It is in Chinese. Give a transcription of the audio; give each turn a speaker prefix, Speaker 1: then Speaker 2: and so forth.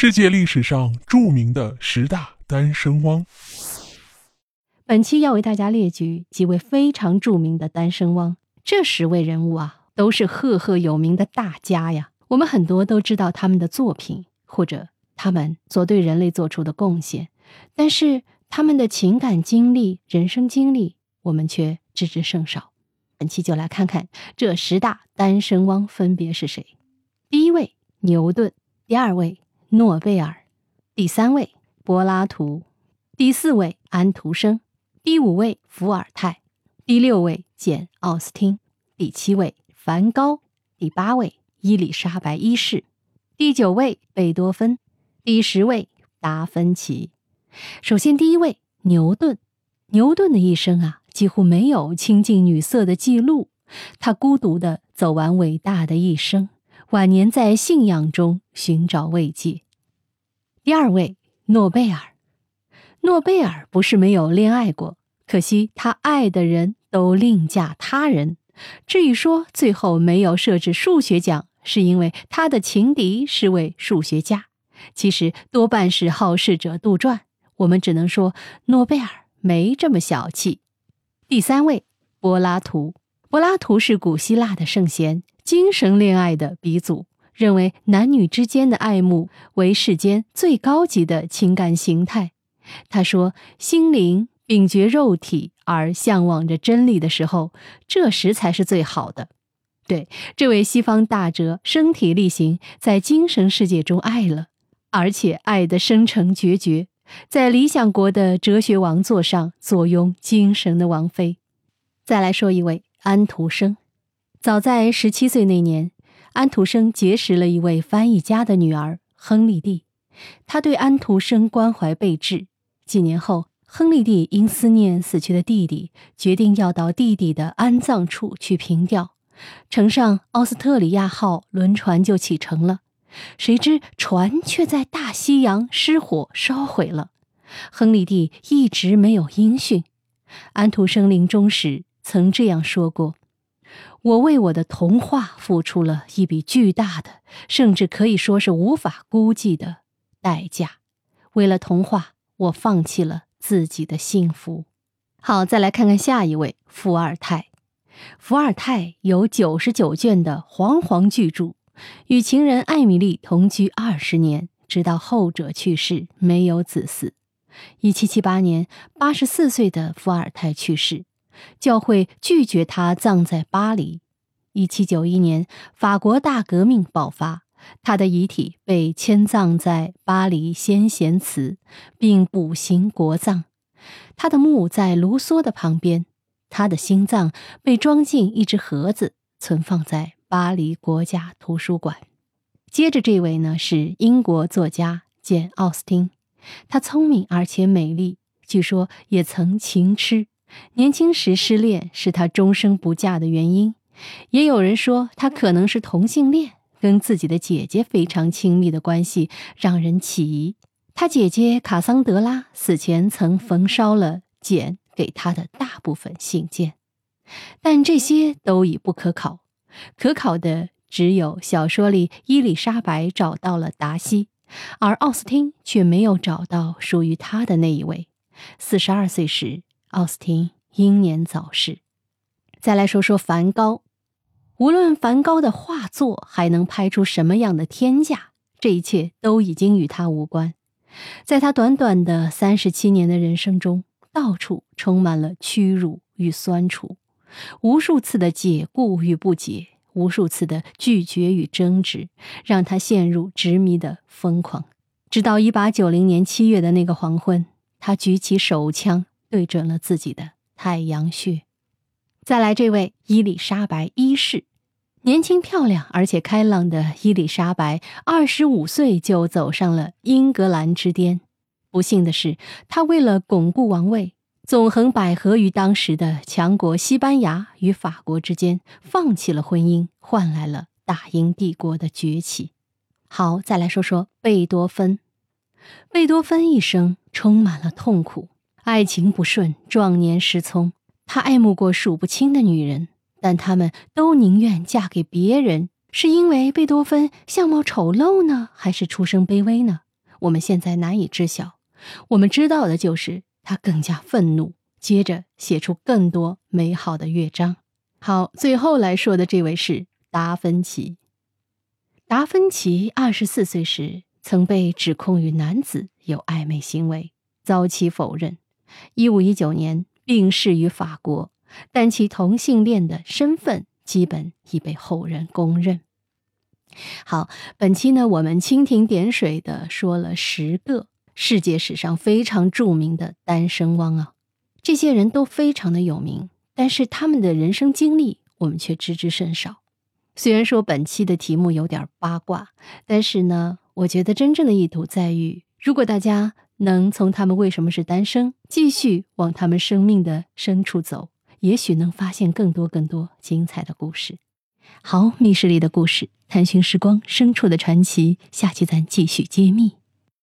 Speaker 1: 世界历史上著名的十大单身汪。
Speaker 2: 本期要为大家列举几位非常著名的单身汪。这十位人物啊，都是赫赫有名的大家呀。我们很多都知道他们的作品，或者他们所对人类做出的贡献，但是他们的情感经历、人生经历，我们却知之甚少。本期就来看看这十大单身汪分别是谁。第一位牛顿，第二位诺贝尔，第三位柏拉图，第四位安徒生，第五位伏尔泰，第六位简奥斯汀，第七位梵高，第八位伊丽莎白一世，第九位贝多芬，第十位达芬奇。首先，第一位牛顿，牛顿的一生啊，几乎没有亲近女色的记录，他孤独的走完伟大的一生。晚年在信仰中寻找慰藉。第二位，诺贝尔。诺贝尔不是没有恋爱过，可惜他爱的人都另嫁他人。至于说最后没有设置数学奖，是因为他的情敌是位数学家，其实多半是好事者杜撰。我们只能说诺贝尔没这么小气。第三位，柏拉图。柏拉图是古希腊的圣贤。精神恋爱的鼻祖认为，男女之间的爱慕为世间最高级的情感形态。他说：“心灵秉绝肉体而向往着真理的时候，这时才是最好的。”对这位西方大哲，身体力行在精神世界中爱了，而且爱得深沉决绝，在理想国的哲学王座上坐拥精神的王妃。再来说一位安徒生。早在十七岁那年，安徒生结识了一位翻译家的女儿亨利蒂。他对安徒生关怀备至。几年后，亨利蒂因思念死去的弟弟，决定要到弟弟的安葬处去凭吊。乘上奥斯特里亚号轮船就启程了。谁知船却在大西洋失火烧毁了。亨利蒂一直没有音讯。安徒生临终时曾这样说过。我为我的童话付出了一笔巨大的，甚至可以说是无法估计的代价。为了童话，我放弃了自己的幸福。好，再来看看下一位伏尔泰。伏尔泰有九十九卷的煌煌巨著，与情人艾米丽同居二十年，直到后者去世，没有子嗣。一七七八年，八十四岁的伏尔泰去世。教会拒绝他葬在巴黎。一七九一年，法国大革命爆发，他的遗体被迁葬在巴黎先贤祠，并补行国葬。他的墓在卢梭的旁边，他的心脏被装进一只盒子，存放在巴黎国家图书馆。接着这位呢是英国作家简·奥斯汀，她聪明而且美丽，据说也曾情痴。年轻时失恋是他终生不嫁的原因，也有人说他可能是同性恋，跟自己的姐姐非常亲密的关系让人起疑。他姐姐卡桑德拉死前曾焚烧了简给他的大部分信件，但这些都已不可考。可考的只有小说里伊丽莎白找到了达西，而奥斯汀却没有找到属于他的那一位。四十二岁时。奥斯汀英年早逝。再来说说梵高，无论梵高的画作还能拍出什么样的天价，这一切都已经与他无关。在他短短的三十七年的人生中，到处充满了屈辱与酸楚，无数次的解雇与不解，无数次的拒绝与争执，让他陷入执迷的疯狂。直到一八九零年七月的那个黄昏，他举起手枪。对准了自己的太阳穴。再来，这位伊丽莎白一世，年轻漂亮而且开朗的伊丽莎白，二十五岁就走上了英格兰之巅。不幸的是，她为了巩固王位，纵横捭阖于当时的强国西班牙与法国之间，放弃了婚姻，换来了大英帝国的崛起。好，再来说说贝多芬。贝多芬一生充满了痛苦。爱情不顺，壮年失聪。他爱慕过数不清的女人，但他们都宁愿嫁给别人。是因为贝多芬相貌丑陋呢，还是出身卑微呢？我们现在难以知晓。我们知道的就是他更加愤怒，接着写出更多美好的乐章。好，最后来说的这位是达芬奇。达芬奇二十四岁时曾被指控与男子有暧昧行为，遭其否认。一五一九年病逝于法国，但其同性恋的身份基本已被后人公认。好，本期呢，我们蜻蜓点水的说了十个世界史上非常著名的单身汪啊，这些人都非常的有名，但是他们的人生经历我们却知之甚少。虽然说本期的题目有点八卦，但是呢，我觉得真正的意图在于，如果大家能从他们为什么是单身，继续往他们生命的深处走，也许能发现更多更多精彩的故事。好，密室里的故事，探寻时光深处的传奇，下期咱继续揭秘。